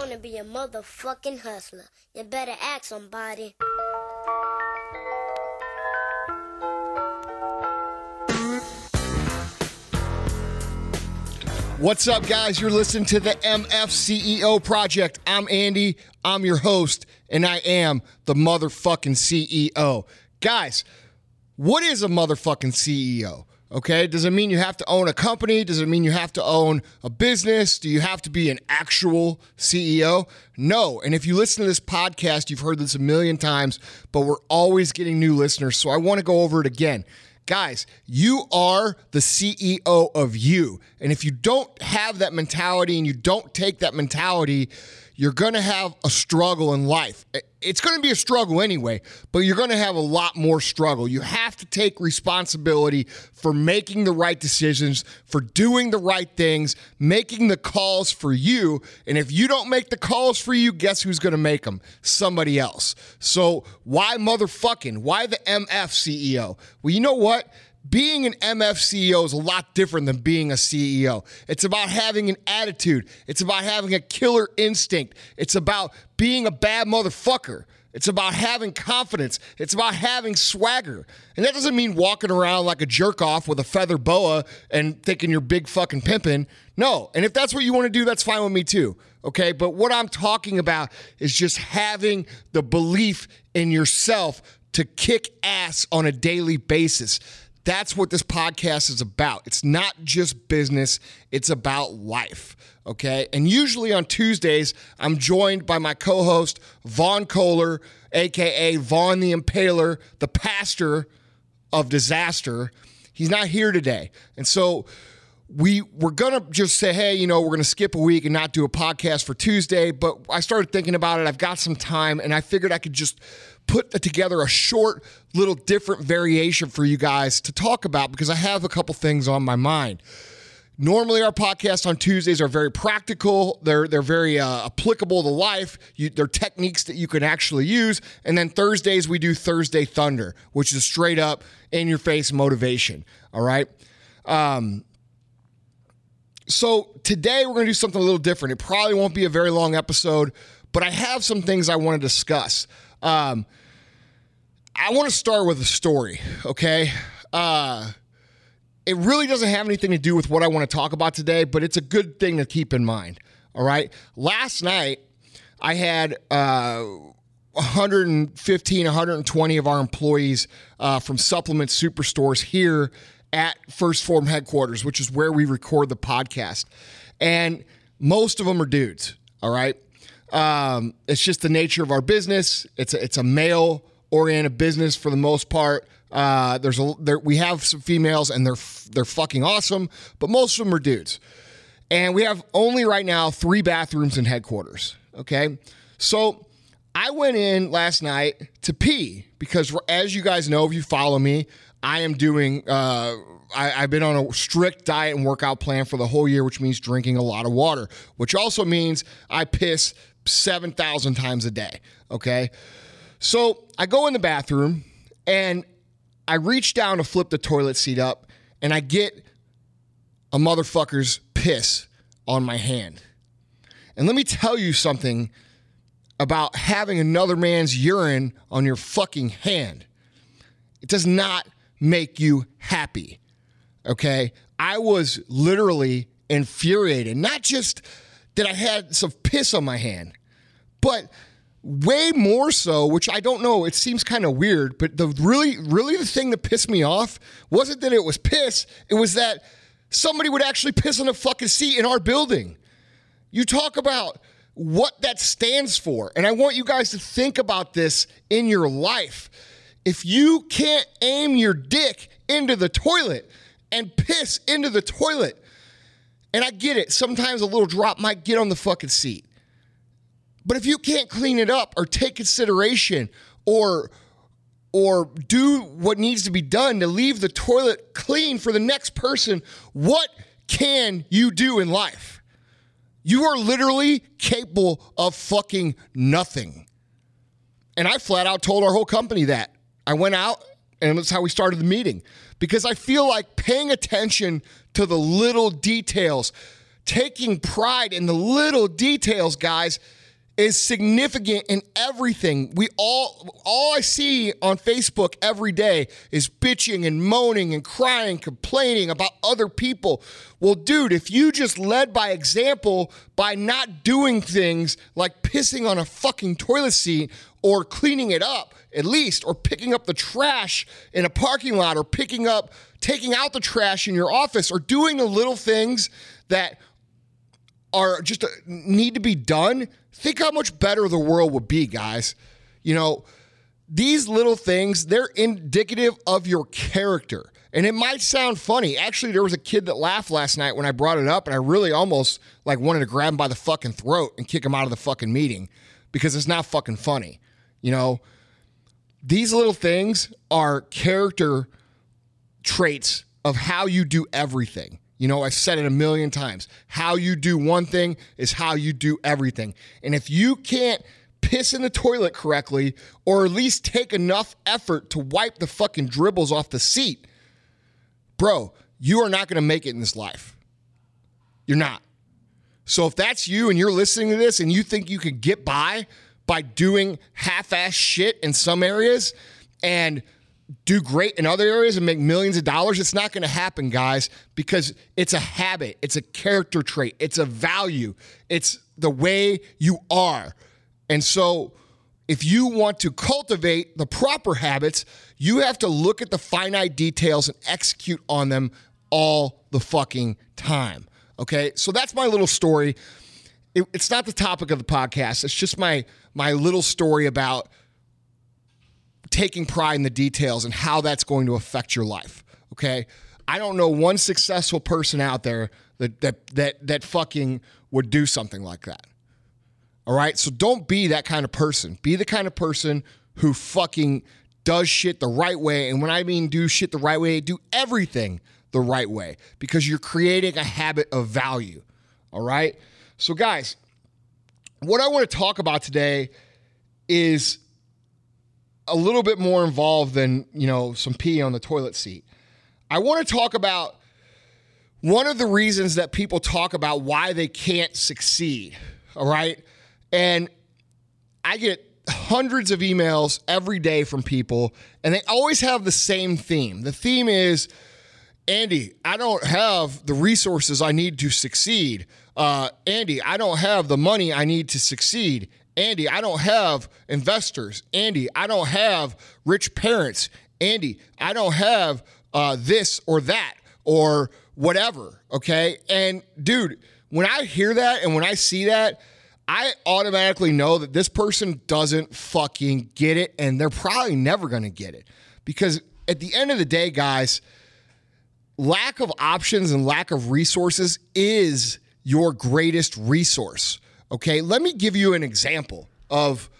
I wanna be a motherfucking hustler. You better ask somebody. What's up, guys? You're listening to the MFCEO Project. I'm Andy. I'm your host, and I am the motherfucking CEO. Guys, what is a motherfucking CEO? Okay, does it mean you have to own a company? Does it mean you have to own a business? Do you have to be an actual CEO? No. And if you listen to this podcast, you've heard this a million times, but we're always getting new listeners. So I want to go over it again. Guys, you are the CEO of you. And if you don't have that mentality and you don't take that mentality, you're going to have a struggle in life. It's going to be a struggle anyway, but you're going to have a lot more struggle. You have to take responsibility for making the right decisions, for doing the right things, making the calls for you. And if you don't make the calls for you, guess who's going to make them? Somebody else. So why motherfucking? Why the MF CEO? Well, you know what? Being an MF CEO is a lot different than being a CEO. It's about having an attitude, it's about having a killer instinct, it's about being a bad motherfucker. It's about having confidence. It's about having swagger. And that doesn't mean walking around like a jerk off with a feather boa and thinking you're big fucking pimping. No. And if that's what you want to do, that's fine with me too. Okay. But what I'm talking about is just having the belief in yourself to kick ass on a daily basis. That's what this podcast is about. It's not just business, it's about life. Okay. And usually on Tuesdays, I'm joined by my co host, Vaughn Kohler, AKA Vaughn the Impaler, the pastor of disaster. He's not here today. And so we were gonna just say, hey, you know, we're gonna skip a week and not do a podcast for Tuesday. But I started thinking about it. I've got some time, and I figured I could just put together a short, little different variation for you guys to talk about because I have a couple things on my mind. Normally, our podcasts on Tuesdays are very practical. They're they're very uh, applicable to life. You, they're techniques that you can actually use. And then Thursdays we do Thursday Thunder, which is straight up in your face motivation. All right. Um, so today we're going to do something a little different. It probably won't be a very long episode, but I have some things I want to discuss. Um, I want to start with a story, okay? Uh, it really doesn't have anything to do with what I want to talk about today, but it's a good thing to keep in mind, all right? Last night, I had uh, 115, 120 of our employees uh, from Supplement Superstores here at First Form headquarters, which is where we record the podcast. And most of them are dudes, all right? Um, it's just the nature of our business. It's a, it's a male oriented business for the most part. Uh, there's a there, we have some females and they're they're fucking awesome, but most of them are dudes. And we have only right now three bathrooms in headquarters. Okay, so I went in last night to pee because, as you guys know, if you follow me, I am doing. Uh, I, have been on a strict diet and workout plan for the whole year, which means drinking a lot of water, which also means I piss 7,000 times a day. Okay. So I go in the bathroom and I reach down to flip the toilet seat up and I get a motherfucker's piss on my hand. And let me tell you something about having another man's urine on your fucking hand. It does not make you happy. Okay. I was literally infuriated. Not just that I had some piss on my hand, but way more so, which I don't know, it seems kind of weird, but the really, really the thing that pissed me off wasn't that it was piss, it was that somebody would actually piss on a fucking seat in our building. You talk about what that stands for. And I want you guys to think about this in your life. If you can't aim your dick into the toilet and piss into the toilet, and I get it, sometimes a little drop might get on the fucking seat. But if you can't clean it up or take consideration or or do what needs to be done to leave the toilet clean for the next person, what can you do in life? You are literally capable of fucking nothing. And I flat out told our whole company that. I went out and that's how we started the meeting because I feel like paying attention to the little details taking pride in the little details, guys, is significant in everything. We all all I see on Facebook every day is bitching and moaning and crying, complaining about other people. Well, dude, if you just led by example by not doing things like pissing on a fucking toilet seat or cleaning it up at least or picking up the trash in a parking lot or picking up taking out the trash in your office or doing the little things that are just uh, need to be done, think how much better the world would be, guys. You know, these little things, they're indicative of your character. And it might sound funny. Actually, there was a kid that laughed last night when I brought it up, and I really almost like wanted to grab him by the fucking throat and kick him out of the fucking meeting because it's not fucking funny. You know, these little things are character traits of how you do everything. You know, I've said it a million times. How you do one thing is how you do everything. And if you can't piss in the toilet correctly, or at least take enough effort to wipe the fucking dribbles off the seat, bro, you are not going to make it in this life. You're not. So if that's you and you're listening to this and you think you could get by by doing half ass shit in some areas and do great in other areas and make millions of dollars. It's not going to happen, guys, because it's a habit, it's a character trait, it's a value, it's the way you are. And so, if you want to cultivate the proper habits, you have to look at the finite details and execute on them all the fucking time. Okay, so that's my little story. It, it's not the topic of the podcast. It's just my my little story about taking pride in the details and how that's going to affect your life. Okay. I don't know one successful person out there that that that that fucking would do something like that. All right. So don't be that kind of person. Be the kind of person who fucking does shit the right way. And when I mean do shit the right way, do everything the right way because you're creating a habit of value. All right. So, guys, what I want to talk about today is a little bit more involved than, you know, some pee on the toilet seat. I want to talk about one of the reasons that people talk about why they can't succeed. All right. And I get hundreds of emails every day from people, and they always have the same theme. The theme is, Andy, I don't have the resources I need to succeed. Uh, Andy, I don't have the money I need to succeed. Andy, I don't have investors. Andy, I don't have rich parents. Andy, I don't have uh, this or that or whatever. Okay. And dude, when I hear that and when I see that, I automatically know that this person doesn't fucking get it and they're probably never going to get it. Because at the end of the day, guys, lack of options and lack of resources is your greatest resource. Okay, let me give you an example of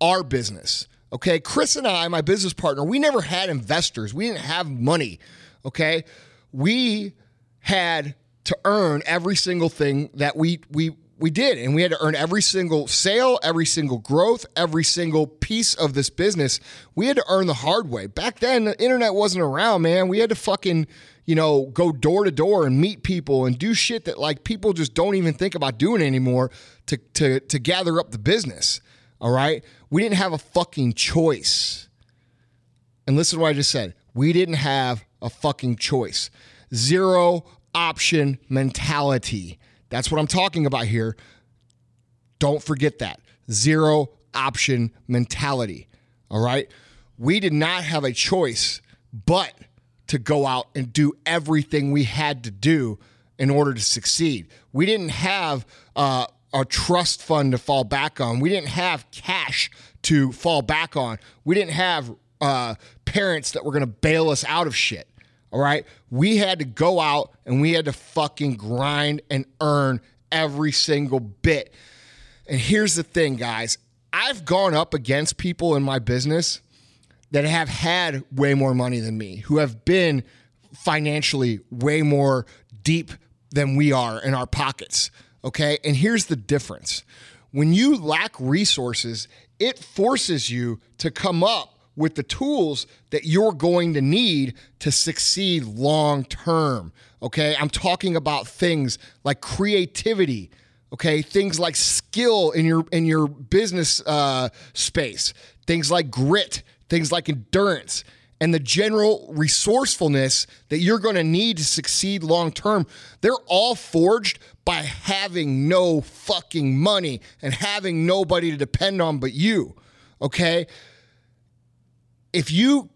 our business. Okay, Chris and I, my business partner, we never had investors. We didn't have money. Okay, we had to earn every single thing that we we we did, and we had to earn every single sale, every single growth, every single piece of this business. We had to earn the hard way. Back then, the internet wasn't around, man. We had to fucking you know, go door to door and meet people and do shit that like people just don't even think about doing anymore to to to gather up the business. All right? We didn't have a fucking choice. And listen to what I just said. We didn't have a fucking choice. Zero option mentality. That's what I'm talking about here. Don't forget that. Zero option mentality. All right? We did not have a choice but to go out and do everything we had to do in order to succeed. We didn't have uh, a trust fund to fall back on. We didn't have cash to fall back on. We didn't have uh, parents that were going to bail us out of shit. All right. We had to go out and we had to fucking grind and earn every single bit. And here's the thing, guys I've gone up against people in my business that have had way more money than me, who have been financially way more deep than we are in our pockets. Okay. And here's the difference when you lack resources, it forces you to come up with the tools that you're going to need to succeed long term. Okay. I'm talking about things like creativity. Okay. Things like skill in your in your business uh, space. Things like grit. Things like endurance and the general resourcefulness that you're going to need to succeed long term, they're all forged by having no fucking money and having nobody to depend on but you. Okay? If you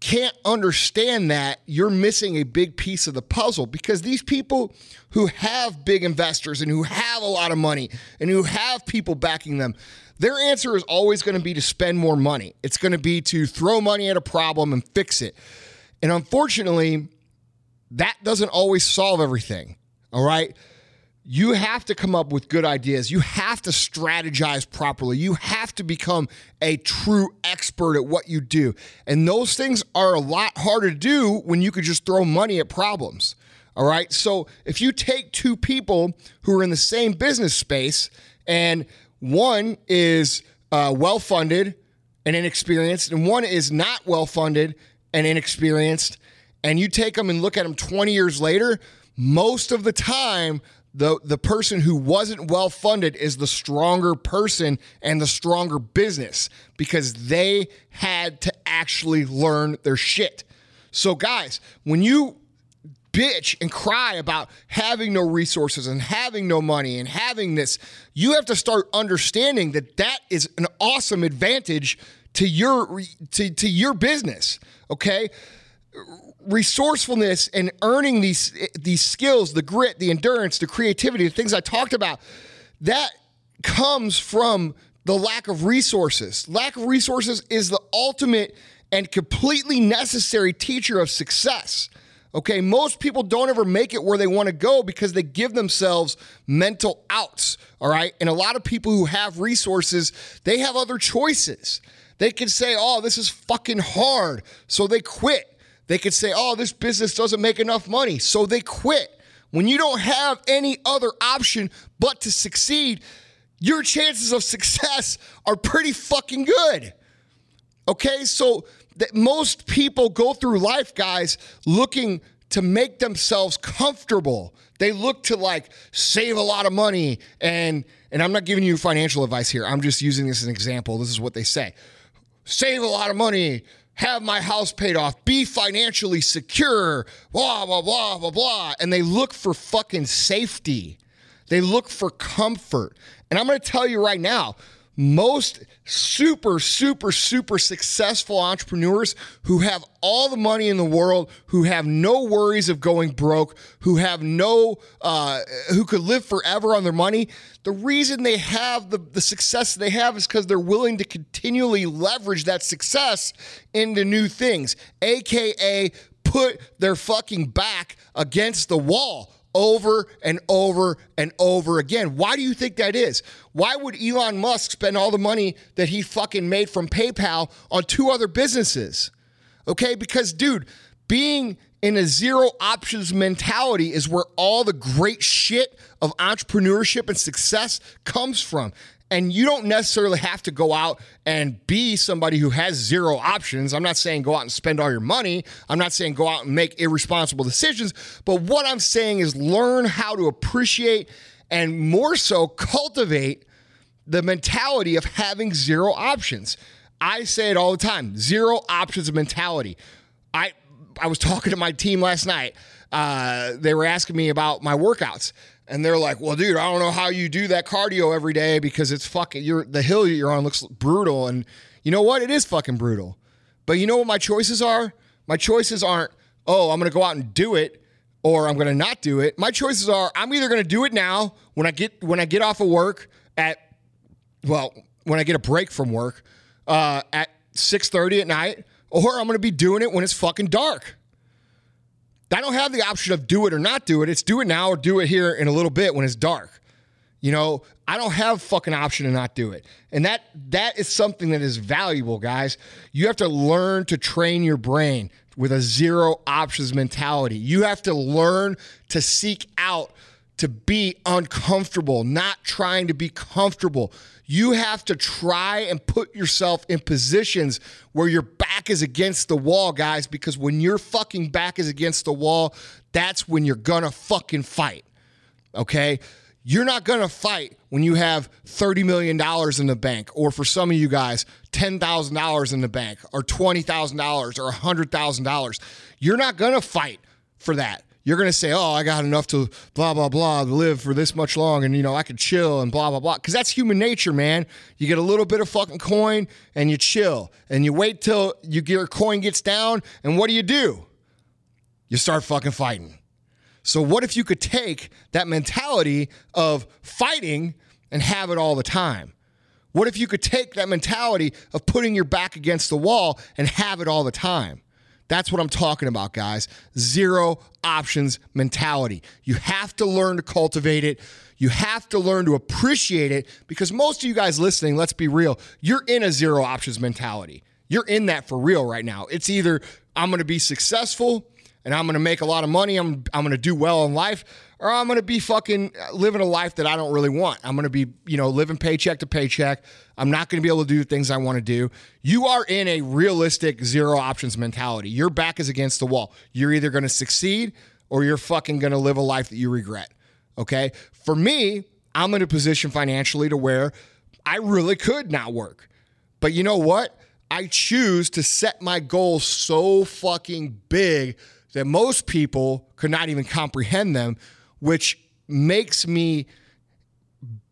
can't understand that, you're missing a big piece of the puzzle because these people who have big investors and who have a lot of money and who have people backing them, their answer is always going to be to spend more money. It's going to be to throw money at a problem and fix it. And unfortunately, that doesn't always solve everything. All right. You have to come up with good ideas. You have to strategize properly. You have to become a true expert at what you do. And those things are a lot harder to do when you could just throw money at problems. All right. So if you take two people who are in the same business space and one is uh, well funded and inexperienced, and one is not well funded and inexperienced. And you take them and look at them 20 years later, most of the time, the, the person who wasn't well funded is the stronger person and the stronger business because they had to actually learn their shit. So, guys, when you bitch and cry about having no resources and having no money and having this, you have to start understanding that that is an awesome advantage to your to, to your business. Okay, resourcefulness and earning these these skills, the grit, the endurance, the creativity, the things I talked about, that comes from the lack of resources. Lack of resources is the ultimate and completely necessary teacher of success. Okay, most people don't ever make it where they want to go because they give themselves mental outs. All right, and a lot of people who have resources, they have other choices. They can say, oh, this is fucking hard. So they quit. They could say, oh, this business doesn't make enough money. So they quit. When you don't have any other option but to succeed, your chances of success are pretty fucking good. Okay, so that most people go through life, guys, looking to make themselves comfortable. They look to like save a lot of money and and I'm not giving you financial advice here. I'm just using this as an example. This is what they say. Save a lot of money, have my house paid off, be financially secure, blah blah blah blah blah, and they look for fucking safety. They look for comfort. And I'm going to tell you right now, most super, super, super successful entrepreneurs who have all the money in the world, who have no worries of going broke, who have no, uh, who could live forever on their money. The reason they have the, the success they have is because they're willing to continually leverage that success into new things, AKA put their fucking back against the wall over and over and over again. Why do you think that is? Why would Elon Musk spend all the money that he fucking made from PayPal on two other businesses? Okay, because dude, being in a zero options mentality is where all the great shit of entrepreneurship and success comes from. And you don't necessarily have to go out and be somebody who has zero options. I'm not saying go out and spend all your money. I'm not saying go out and make irresponsible decisions. But what I'm saying is learn how to appreciate and more so cultivate the mentality of having zero options. I say it all the time zero options mentality. I, I was talking to my team last night. Uh, they were asking me about my workouts and they're like, "Well, dude, I don't know how you do that cardio every day because it's fucking you're the hill you're on looks brutal." And you know what? It is fucking brutal. But you know what my choices are? My choices aren't, "Oh, I'm going to go out and do it." Or I'm gonna not do it. My choices are: I'm either gonna do it now when I get when I get off of work at, well, when I get a break from work uh, at 6:30 at night, or I'm gonna be doing it when it's fucking dark. I don't have the option of do it or not do it. It's do it now or do it here in a little bit when it's dark. You know, I don't have fucking option to not do it. And that that is something that is valuable, guys. You have to learn to train your brain with a zero options mentality. You have to learn to seek out to be uncomfortable, not trying to be comfortable. You have to try and put yourself in positions where your back is against the wall, guys, because when your fucking back is against the wall, that's when you're gonna fucking fight. Okay? You're not to fight when you have $30 million in the bank, or for some of you guys, $10,000 in the bank, or $20,000, or $100,000. You're not to fight for that. You're going to say, oh, I got enough to blah, blah, blah, live for this much long, and, you know, I could chill and blah, blah, blah. Because that's human nature, man. You get a little bit of fucking coin and you chill, and you wait till you, your coin gets down, and what do you do? You start fucking fighting. So, what if you could take that mentality of fighting and have it all the time? What if you could take that mentality of putting your back against the wall and have it all the time? That's what I'm talking about, guys. Zero options mentality. You have to learn to cultivate it. You have to learn to appreciate it because most of you guys listening, let's be real, you're in a zero options mentality. You're in that for real right now. It's either I'm going to be successful and I'm going to make a lot of money. I'm I'm going to do well in life, or I'm going to be fucking uh, living a life that I don't really want. I'm going to be you know living paycheck to paycheck. I'm not going to be able to do the things I want to do. You are in a realistic zero options mentality. Your back is against the wall. You're either going to succeed or you're fucking going to live a life that you regret. Okay, for me, I'm in a position financially to where I really could not work, but you know what? I choose to set my goals so fucking big that most people could not even comprehend them, which makes me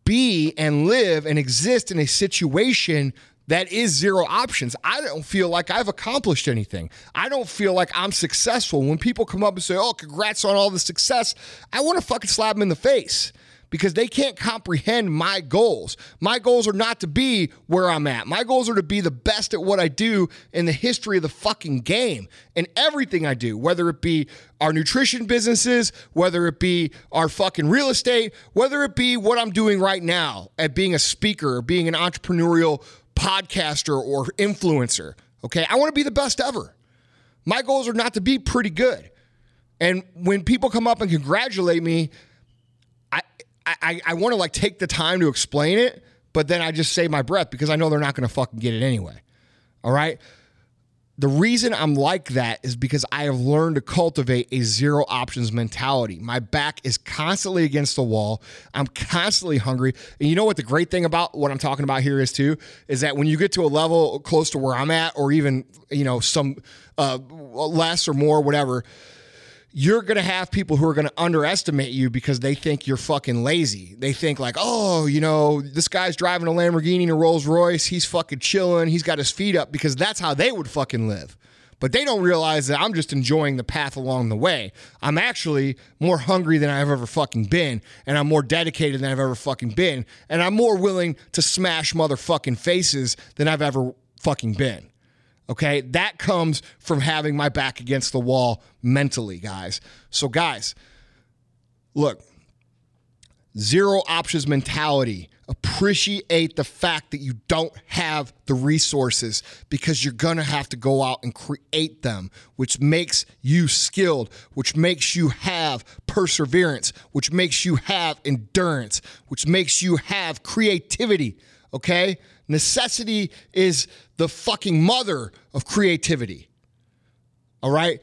be and live and exist in a situation that is zero options. I don't feel like I've accomplished anything. I don't feel like I'm successful. When people come up and say, oh, congrats on all the success, I want to fucking slap them in the face because they can't comprehend my goals. My goals are not to be where I'm at. My goals are to be the best at what I do in the history of the fucking game and everything I do, whether it be our nutrition businesses, whether it be our fucking real estate, whether it be what I'm doing right now at being a speaker or being an entrepreneurial podcaster or influencer. Okay. I want to be the best ever. My goals are not to be pretty good. And when people come up and congratulate me, I, I want to like take the time to explain it, but then I just save my breath because I know they're not going to fucking get it anyway. All right. The reason I'm like that is because I have learned to cultivate a zero options mentality. My back is constantly against the wall. I'm constantly hungry. And you know what the great thing about what I'm talking about here is too is that when you get to a level close to where I'm at or even, you know, some uh, less or more whatever, you're going to have people who are going to underestimate you because they think you're fucking lazy. They think like, oh, you know, this guy's driving a Lamborghini and a Rolls Royce. He's fucking chilling. He's got his feet up because that's how they would fucking live. But they don't realize that I'm just enjoying the path along the way. I'm actually more hungry than I've ever fucking been, and I'm more dedicated than I've ever fucking been, and I'm more willing to smash motherfucking faces than I've ever fucking been. Okay. That comes from having my back against the wall mentally, guys. So, guys, look, zero options mentality. Appreciate the fact that you don't have the resources because you're going to have to go out and create them, which makes you skilled, which makes you have perseverance, which makes you have endurance, which makes you have creativity. Okay. Necessity is the fucking mother of creativity. All right?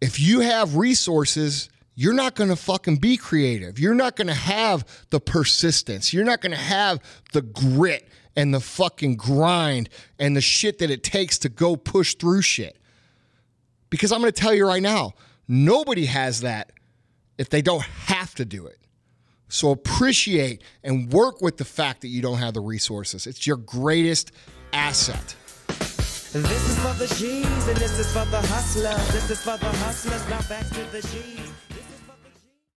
If you have resources, you're not going to fucking be creative. You're not going to have the persistence. You're not going to have the grit and the fucking grind and the shit that it takes to go push through shit. Because I'm going to tell you right now, nobody has that if they don't have to do it. So appreciate and work with the fact that you don't have the resources. It's your greatest asset. This is for the G's and this is for the hustlers. This is for the hustlers. Now back to the G's.